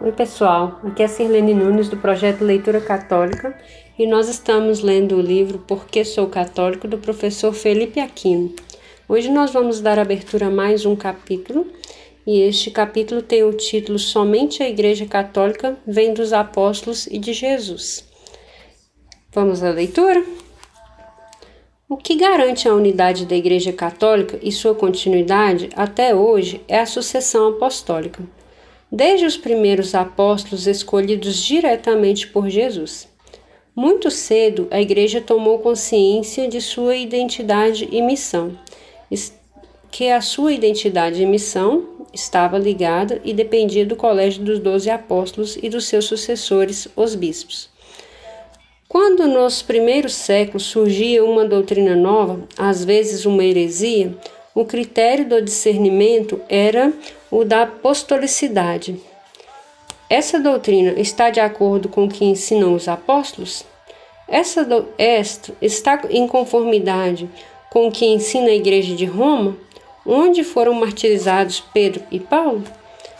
Oi, pessoal. Aqui é a Sirlene Nunes do projeto Leitura Católica e nós estamos lendo o livro Por que Sou Católico do professor Felipe Aquino. Hoje nós vamos dar abertura a mais um capítulo e este capítulo tem o título Somente a Igreja Católica vem dos Apóstolos e de Jesus. Vamos à leitura? O que garante a unidade da Igreja Católica e sua continuidade até hoje é a sucessão apostólica desde os primeiros apóstolos escolhidos diretamente por Jesus. Muito cedo, a Igreja tomou consciência de sua identidade e missão, que a sua identidade e missão estava ligada e dependia do colégio dos doze apóstolos e dos seus sucessores, os bispos. Quando nos primeiros séculos surgia uma doutrina nova, às vezes uma heresia, o critério do discernimento era o da apostolicidade. Essa doutrina está de acordo com o que ensinam os apóstolos? Essa do, esta está em conformidade com o que ensina a Igreja de Roma, onde foram martirizados Pedro e Paulo?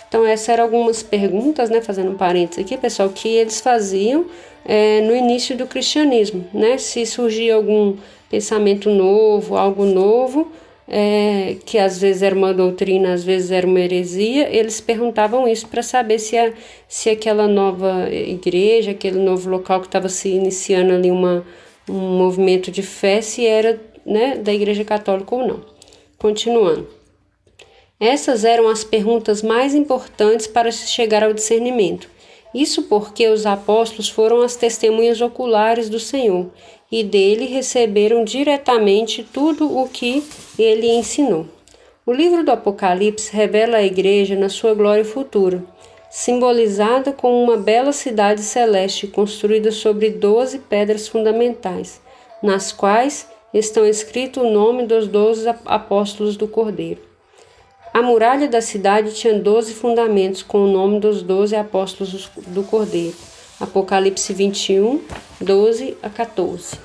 Então, essas eram algumas perguntas, né, fazendo um parênteses aqui, pessoal, que eles faziam é, no início do cristianismo, né? Se surgia algum pensamento novo, algo novo, é, que às vezes era uma doutrina, às vezes era uma heresia, eles perguntavam isso para saber se, a, se aquela nova igreja, aquele novo local que estava se iniciando ali uma, um movimento de fé, se era né, da igreja católica ou não. Continuando. Essas eram as perguntas mais importantes para se chegar ao discernimento. Isso porque os apóstolos foram as testemunhas oculares do Senhor e dele receberam diretamente tudo o que ele ensinou. O livro do Apocalipse revela a igreja na sua glória futura, simbolizada com uma bela cidade celeste construída sobre doze pedras fundamentais, nas quais estão escrito o nome dos doze apóstolos do Cordeiro. A muralha da cidade tinha doze fundamentos com o nome dos doze apóstolos do Cordeiro. Apocalipse 21, 12 a 14.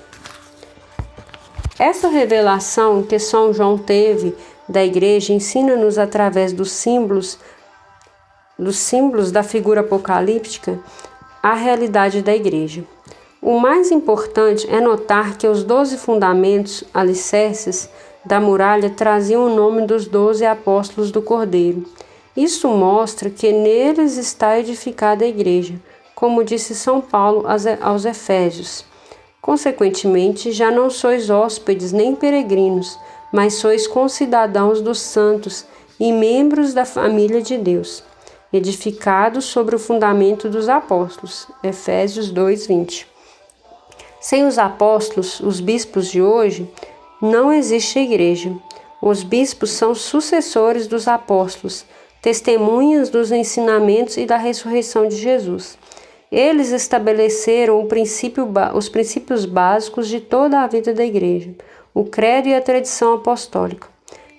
Essa revelação que São João teve da igreja ensina-nos através dos símbolos dos símbolos da figura apocalíptica a realidade da igreja. O mais importante é notar que os doze fundamentos alicerces da muralha traziam o nome dos doze apóstolos do Cordeiro. Isso mostra que neles está edificada a igreja como disse São Paulo aos Efésios. Consequentemente, já não sois hóspedes nem peregrinos, mas sois concidadãos dos santos e membros da família de Deus, edificados sobre o fundamento dos apóstolos. Efésios 2:20. Sem os apóstolos, os bispos de hoje, não existe igreja. Os bispos são sucessores dos apóstolos, testemunhas dos ensinamentos e da ressurreição de Jesus. Eles estabeleceram princípio, os princípios básicos de toda a vida da Igreja, o credo e a tradição apostólica.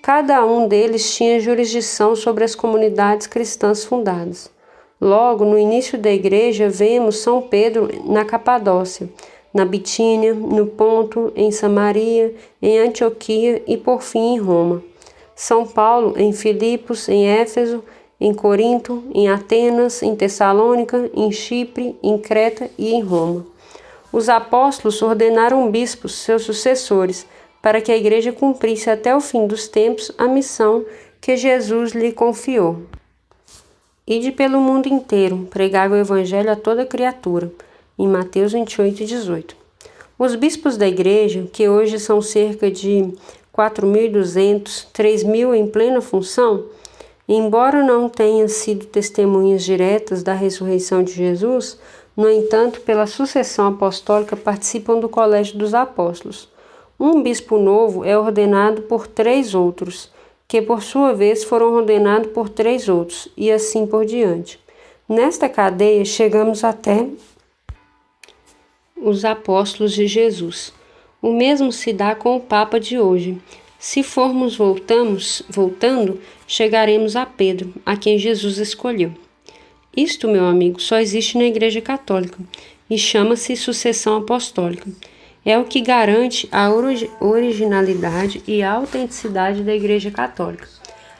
Cada um deles tinha jurisdição sobre as comunidades cristãs fundadas. Logo, no início da Igreja, vemos São Pedro na Capadócia, na Bitínia, no Ponto, em Samaria, em Antioquia e, por fim, em Roma. São Paulo em Filipos, em Éfeso, em Corinto, em Atenas, em Tessalônica, em Chipre, em Creta e em Roma. Os apóstolos ordenaram bispos, seus sucessores, para que a igreja cumprisse até o fim dos tempos a missão que Jesus lhe confiou. Ide pelo mundo inteiro, pregai o evangelho a toda criatura. Em Mateus 28, 18. Os bispos da igreja, que hoje são cerca de 4.200, 3.000 em plena função, Embora não tenham sido testemunhas diretas da ressurreição de Jesus, no entanto, pela sucessão apostólica participam do colégio dos apóstolos. Um bispo novo é ordenado por três outros, que por sua vez foram ordenados por três outros, e assim por diante. Nesta cadeia chegamos até os apóstolos de Jesus. O mesmo se dá com o Papa de hoje. Se formos voltamos, voltando, chegaremos a Pedro, a quem Jesus escolheu. Isto, meu amigo, só existe na Igreja Católica e chama-se sucessão apostólica. É o que garante a originalidade e a autenticidade da Igreja Católica.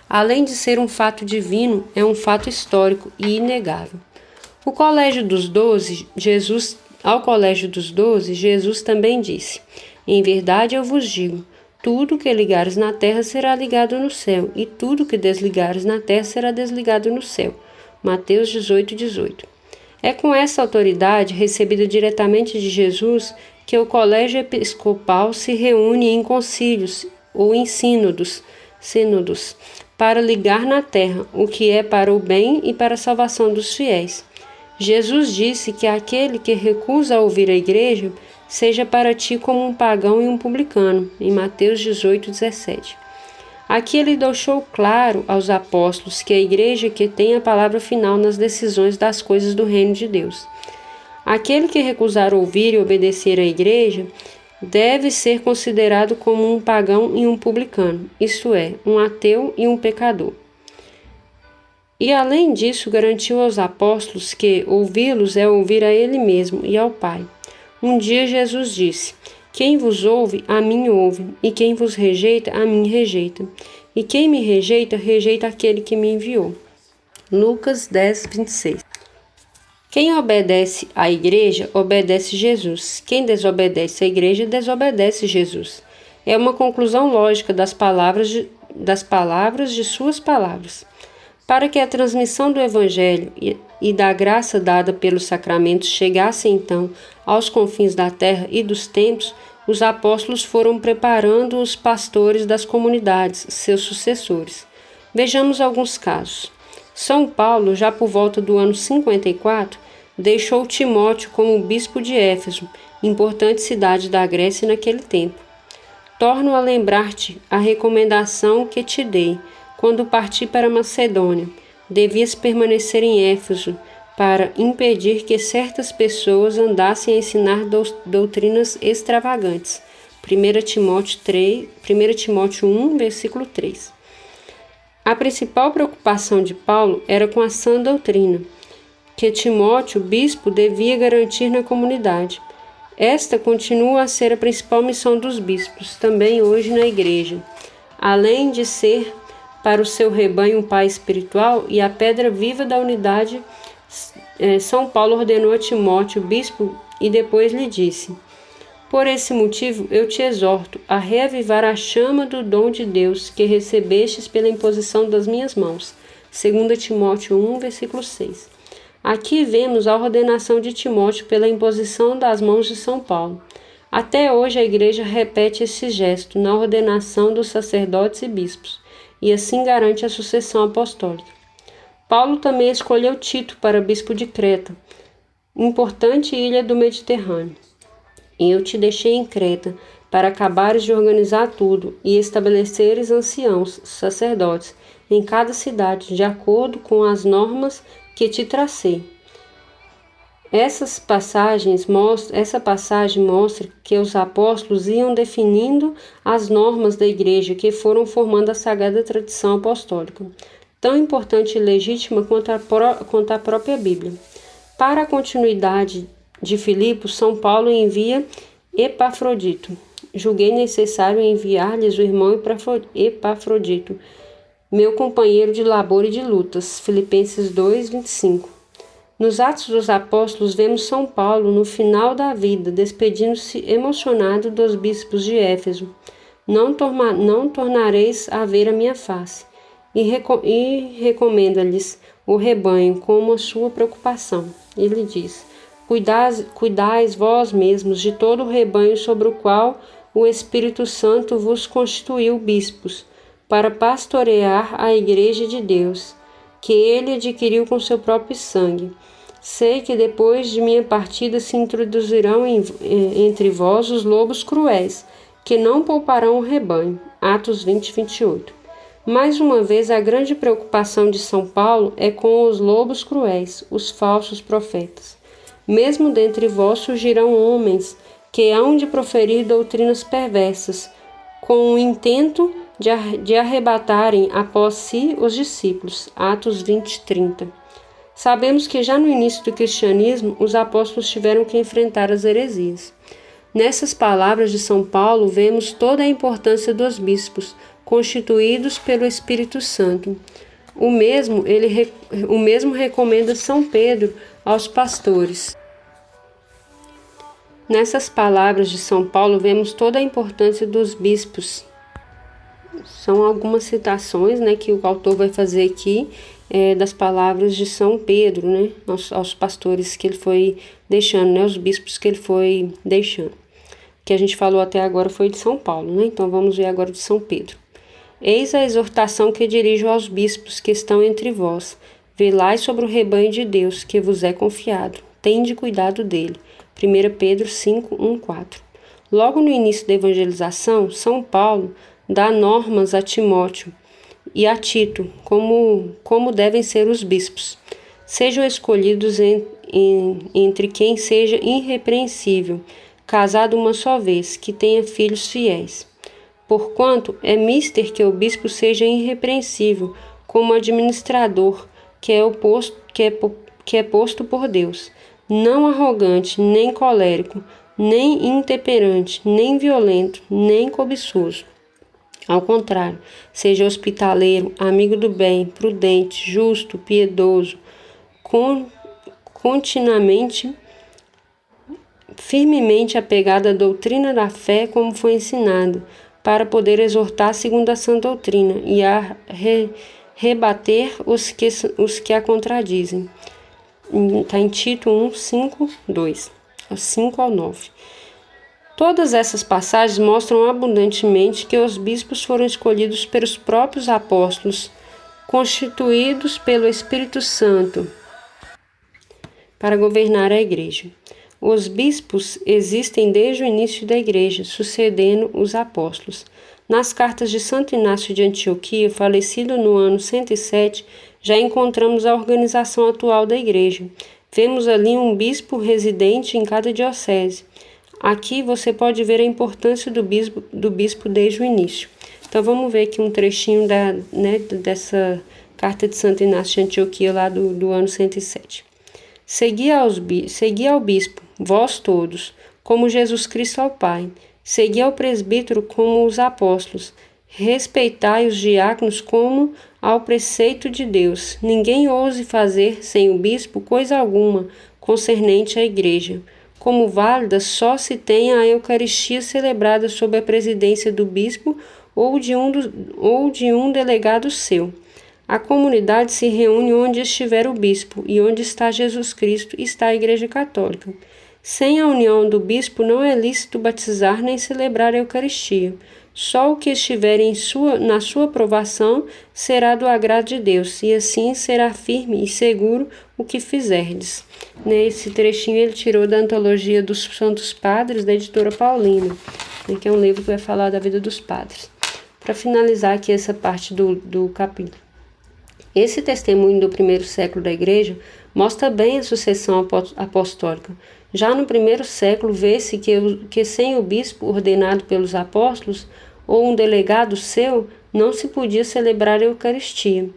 Além de ser um fato divino, é um fato histórico e inegável. O colégio dos doze, Jesus, ao colégio dos doze, Jesus também disse: Em verdade eu vos digo, tudo que ligares na terra será ligado no céu, e tudo que desligares na terra será desligado no céu. Mateus 18, 18. É com essa autoridade, recebida diretamente de Jesus, que o colégio episcopal se reúne em concílios ou em sínodos, sínodos para ligar na terra o que é para o bem e para a salvação dos fiéis. Jesus disse que aquele que recusa ouvir a igreja seja para ti como um pagão e um publicano, em Mateus 18, 17. Aqui ele deixou claro aos apóstolos que a igreja que tem a palavra final nas decisões das coisas do reino de Deus. Aquele que recusar ouvir e obedecer à igreja deve ser considerado como um pagão e um publicano, isto é, um ateu e um pecador. E além disso, garantiu aos apóstolos que ouvi-los é ouvir a ele mesmo e ao Pai. Um dia Jesus disse: Quem vos ouve, a mim ouve, e quem vos rejeita, a mim rejeita. E quem me rejeita, rejeita aquele que me enviou. Lucas 10, 26. Quem obedece à igreja, obedece Jesus. Quem desobedece à igreja, desobedece Jesus. É uma conclusão lógica das palavras de, das palavras de suas palavras. Para que a transmissão do Evangelho e da graça dada pelos sacramentos chegasse então aos confins da terra e dos tempos, os apóstolos foram preparando os pastores das comunidades, seus sucessores. Vejamos alguns casos. São Paulo, já por volta do ano 54, deixou Timóteo como bispo de Éfeso, importante cidade da Grécia naquele tempo. Torno a lembrar-te a recomendação que te dei quando parti para Macedônia, devias permanecer em Éfeso para impedir que certas pessoas andassem a ensinar doutrinas extravagantes. 1 Timóteo, 3, 1 Timóteo 1, versículo 3. A principal preocupação de Paulo era com a sã doutrina, que Timóteo, bispo, devia garantir na comunidade. Esta continua a ser a principal missão dos bispos, também hoje na igreja. Além de ser para o seu rebanho um pai espiritual e a pedra viva da unidade, é, São Paulo ordenou a Timóteo, bispo, e depois lhe disse: Por esse motivo eu te exorto a reavivar a chama do dom de Deus que recebestes pela imposição das minhas mãos. 2 Timóteo 1, versículo 6. Aqui vemos a ordenação de Timóteo pela imposição das mãos de São Paulo. Até hoje a igreja repete esse gesto na ordenação dos sacerdotes e bispos e assim garante a sucessão apostólica. Paulo também escolheu Tito para bispo de Creta, importante ilha do Mediterrâneo. Eu te deixei em Creta para acabares de organizar tudo e estabeleceres anciãos, sacerdotes, em cada cidade, de acordo com as normas que te tracei. Essas passagens mostra, essa passagem mostra que os apóstolos iam definindo as normas da igreja que foram formando a sagrada tradição apostólica, tão importante e legítima quanto a, quanto a própria Bíblia. Para a continuidade de Filipos, São Paulo envia Epafrodito. Julguei necessário enviar-lhes o irmão Epafrodito, meu companheiro de labor e de lutas. Filipenses 2, 25. Nos Atos dos Apóstolos, vemos São Paulo, no final da vida, despedindo-se emocionado dos bispos de Éfeso. Não, não tornareis a ver a minha face. E, reco e recomenda-lhes o rebanho como a sua preocupação. Ele diz: Cuidais, cuidais vós mesmos de todo o rebanho sobre o qual o Espírito Santo vos constituiu bispos, para pastorear a Igreja de Deus que ele adquiriu com seu próprio sangue. Sei que depois de minha partida se introduzirão em, entre vós os lobos cruéis, que não pouparão o rebanho. Atos 20, 28. Mais uma vez, a grande preocupação de São Paulo é com os lobos cruéis, os falsos profetas. Mesmo dentre vós surgirão homens que hão de proferir doutrinas perversas, com o intento de arrebatarem após si os discípulos. Atos 20, 30. Sabemos que já no início do cristianismo os apóstolos tiveram que enfrentar as heresias. Nessas palavras de São Paulo vemos toda a importância dos bispos, constituídos pelo Espírito Santo. O mesmo, ele, o mesmo recomenda São Pedro aos pastores. Nessas palavras de São Paulo vemos toda a importância dos bispos. São algumas citações né, que o autor vai fazer aqui é, das palavras de São Pedro, né, aos, aos, pastores que ele foi deixando, né, os bispos que ele foi deixando. Que a gente falou até agora foi de São Paulo, né? Então vamos ver agora de São Pedro. Eis a exortação que dirijo aos bispos que estão entre vós. Velai sobre o rebanho de Deus que vos é confiado. Tende cuidado dele. 1 Pedro 5, 1, 4. Logo no início da evangelização, São Paulo dá normas a Timóteo e a Tito como, como devem ser os bispos. Sejam escolhidos em, em, entre quem seja irrepreensível, casado uma só vez, que tenha filhos fiéis. Porquanto é mister que o bispo seja irrepreensível, como administrador, que é, o posto, que é, que é posto por Deus, não arrogante, nem colérico, nem intemperante, nem violento, nem cobiçoso ao contrário, seja hospitaleiro, amigo do bem, prudente, justo, piedoso, con continuamente, firmemente apegado à doutrina da fé como foi ensinado, para poder exortar segundo a sã doutrina e a re rebater os que, os que a contradizem. Está em Tito 1, 5, 2, 5 ao 9. Todas essas passagens mostram abundantemente que os bispos foram escolhidos pelos próprios apóstolos, constituídos pelo Espírito Santo para governar a igreja. Os bispos existem desde o início da igreja, sucedendo os apóstolos. Nas cartas de Santo Inácio de Antioquia, falecido no ano 107, já encontramos a organização atual da igreja. Vemos ali um bispo residente em cada diocese. Aqui você pode ver a importância do bispo, do bispo desde o início. Então vamos ver aqui um trechinho da, né, dessa carta de Santo Inácio de Antioquia lá do, do ano 107. Segui, aos, segui ao bispo, vós todos, como Jesus Cristo ao Pai. Segui ao presbítero como os apóstolos. Respeitai os diáconos como ao preceito de Deus. Ninguém ouse fazer sem o bispo coisa alguma concernente à igreja como válida só se tem a Eucaristia celebrada sob a presidência do bispo ou de um, do, ou de um delegado seu. A comunidade se reúne onde estiver o bispo e onde está Jesus Cristo está a Igreja Católica. Sem a união do bispo não é lícito batizar nem celebrar a Eucaristia. Só o que estiver em sua, na sua aprovação será do agrado de Deus, e assim será firme e seguro o que fizerdes. Nesse trechinho ele tirou da antologia dos Santos Padres, da editora Paulina, né, que é um livro que vai falar da vida dos padres. Para finalizar aqui essa parte do, do capítulo. Esse testemunho do primeiro século da Igreja mostra bem a sucessão apostólica. Já no primeiro século, vê-se que, que sem o bispo ordenado pelos apóstolos ou um delegado seu, não se podia celebrar a Eucaristia.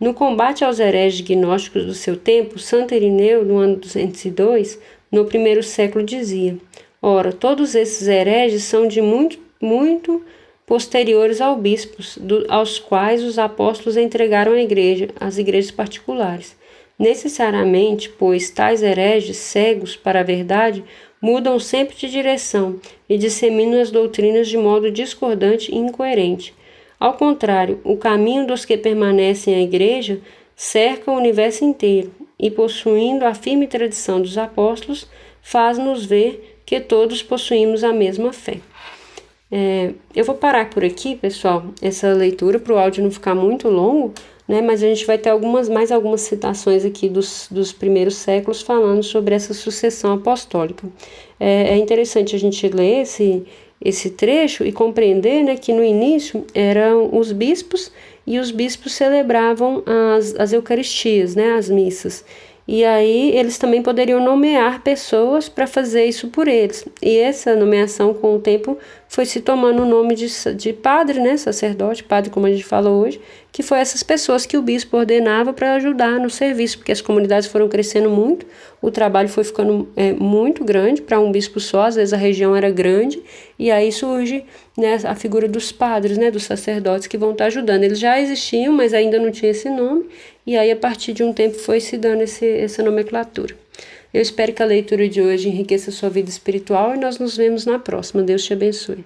No combate aos hereges gnósticos do seu tempo, Santo Irineu, no ano 202, no primeiro século, dizia: Ora, todos esses hereges são de muito, muito posteriores ao bispos, aos quais os apóstolos entregaram a igreja, as igrejas particulares. Necessariamente, pois tais hereges, cegos para a verdade, mudam sempre de direção e disseminam as doutrinas de modo discordante e incoerente. Ao contrário, o caminho dos que permanecem à igreja cerca o universo inteiro e, possuindo a firme tradição dos apóstolos, faz-nos ver que todos possuímos a mesma fé. É, eu vou parar por aqui, pessoal, essa leitura para o áudio não ficar muito longo, né? Mas a gente vai ter algumas mais algumas citações aqui dos, dos primeiros séculos falando sobre essa sucessão apostólica. É, é interessante a gente ler esse, esse trecho e compreender né, que no início eram os bispos e os bispos celebravam as, as Eucaristias, né, as missas. E aí eles também poderiam nomear pessoas para fazer isso por eles. E essa nomeação, com o tempo, foi se tomando o nome de, de padre, né, sacerdote, padre, como a gente falou hoje, que foi essas pessoas que o bispo ordenava para ajudar no serviço, porque as comunidades foram crescendo muito, o trabalho foi ficando é, muito grande para um bispo só, às vezes a região era grande, e aí surge né, a figura dos padres, né, dos sacerdotes que vão estar tá ajudando. Eles já existiam, mas ainda não tinha esse nome, e aí a partir de um tempo foi se dando esse, essa nomenclatura. Eu espero que a leitura de hoje enriqueça a sua vida espiritual e nós nos vemos na próxima. Deus te abençoe.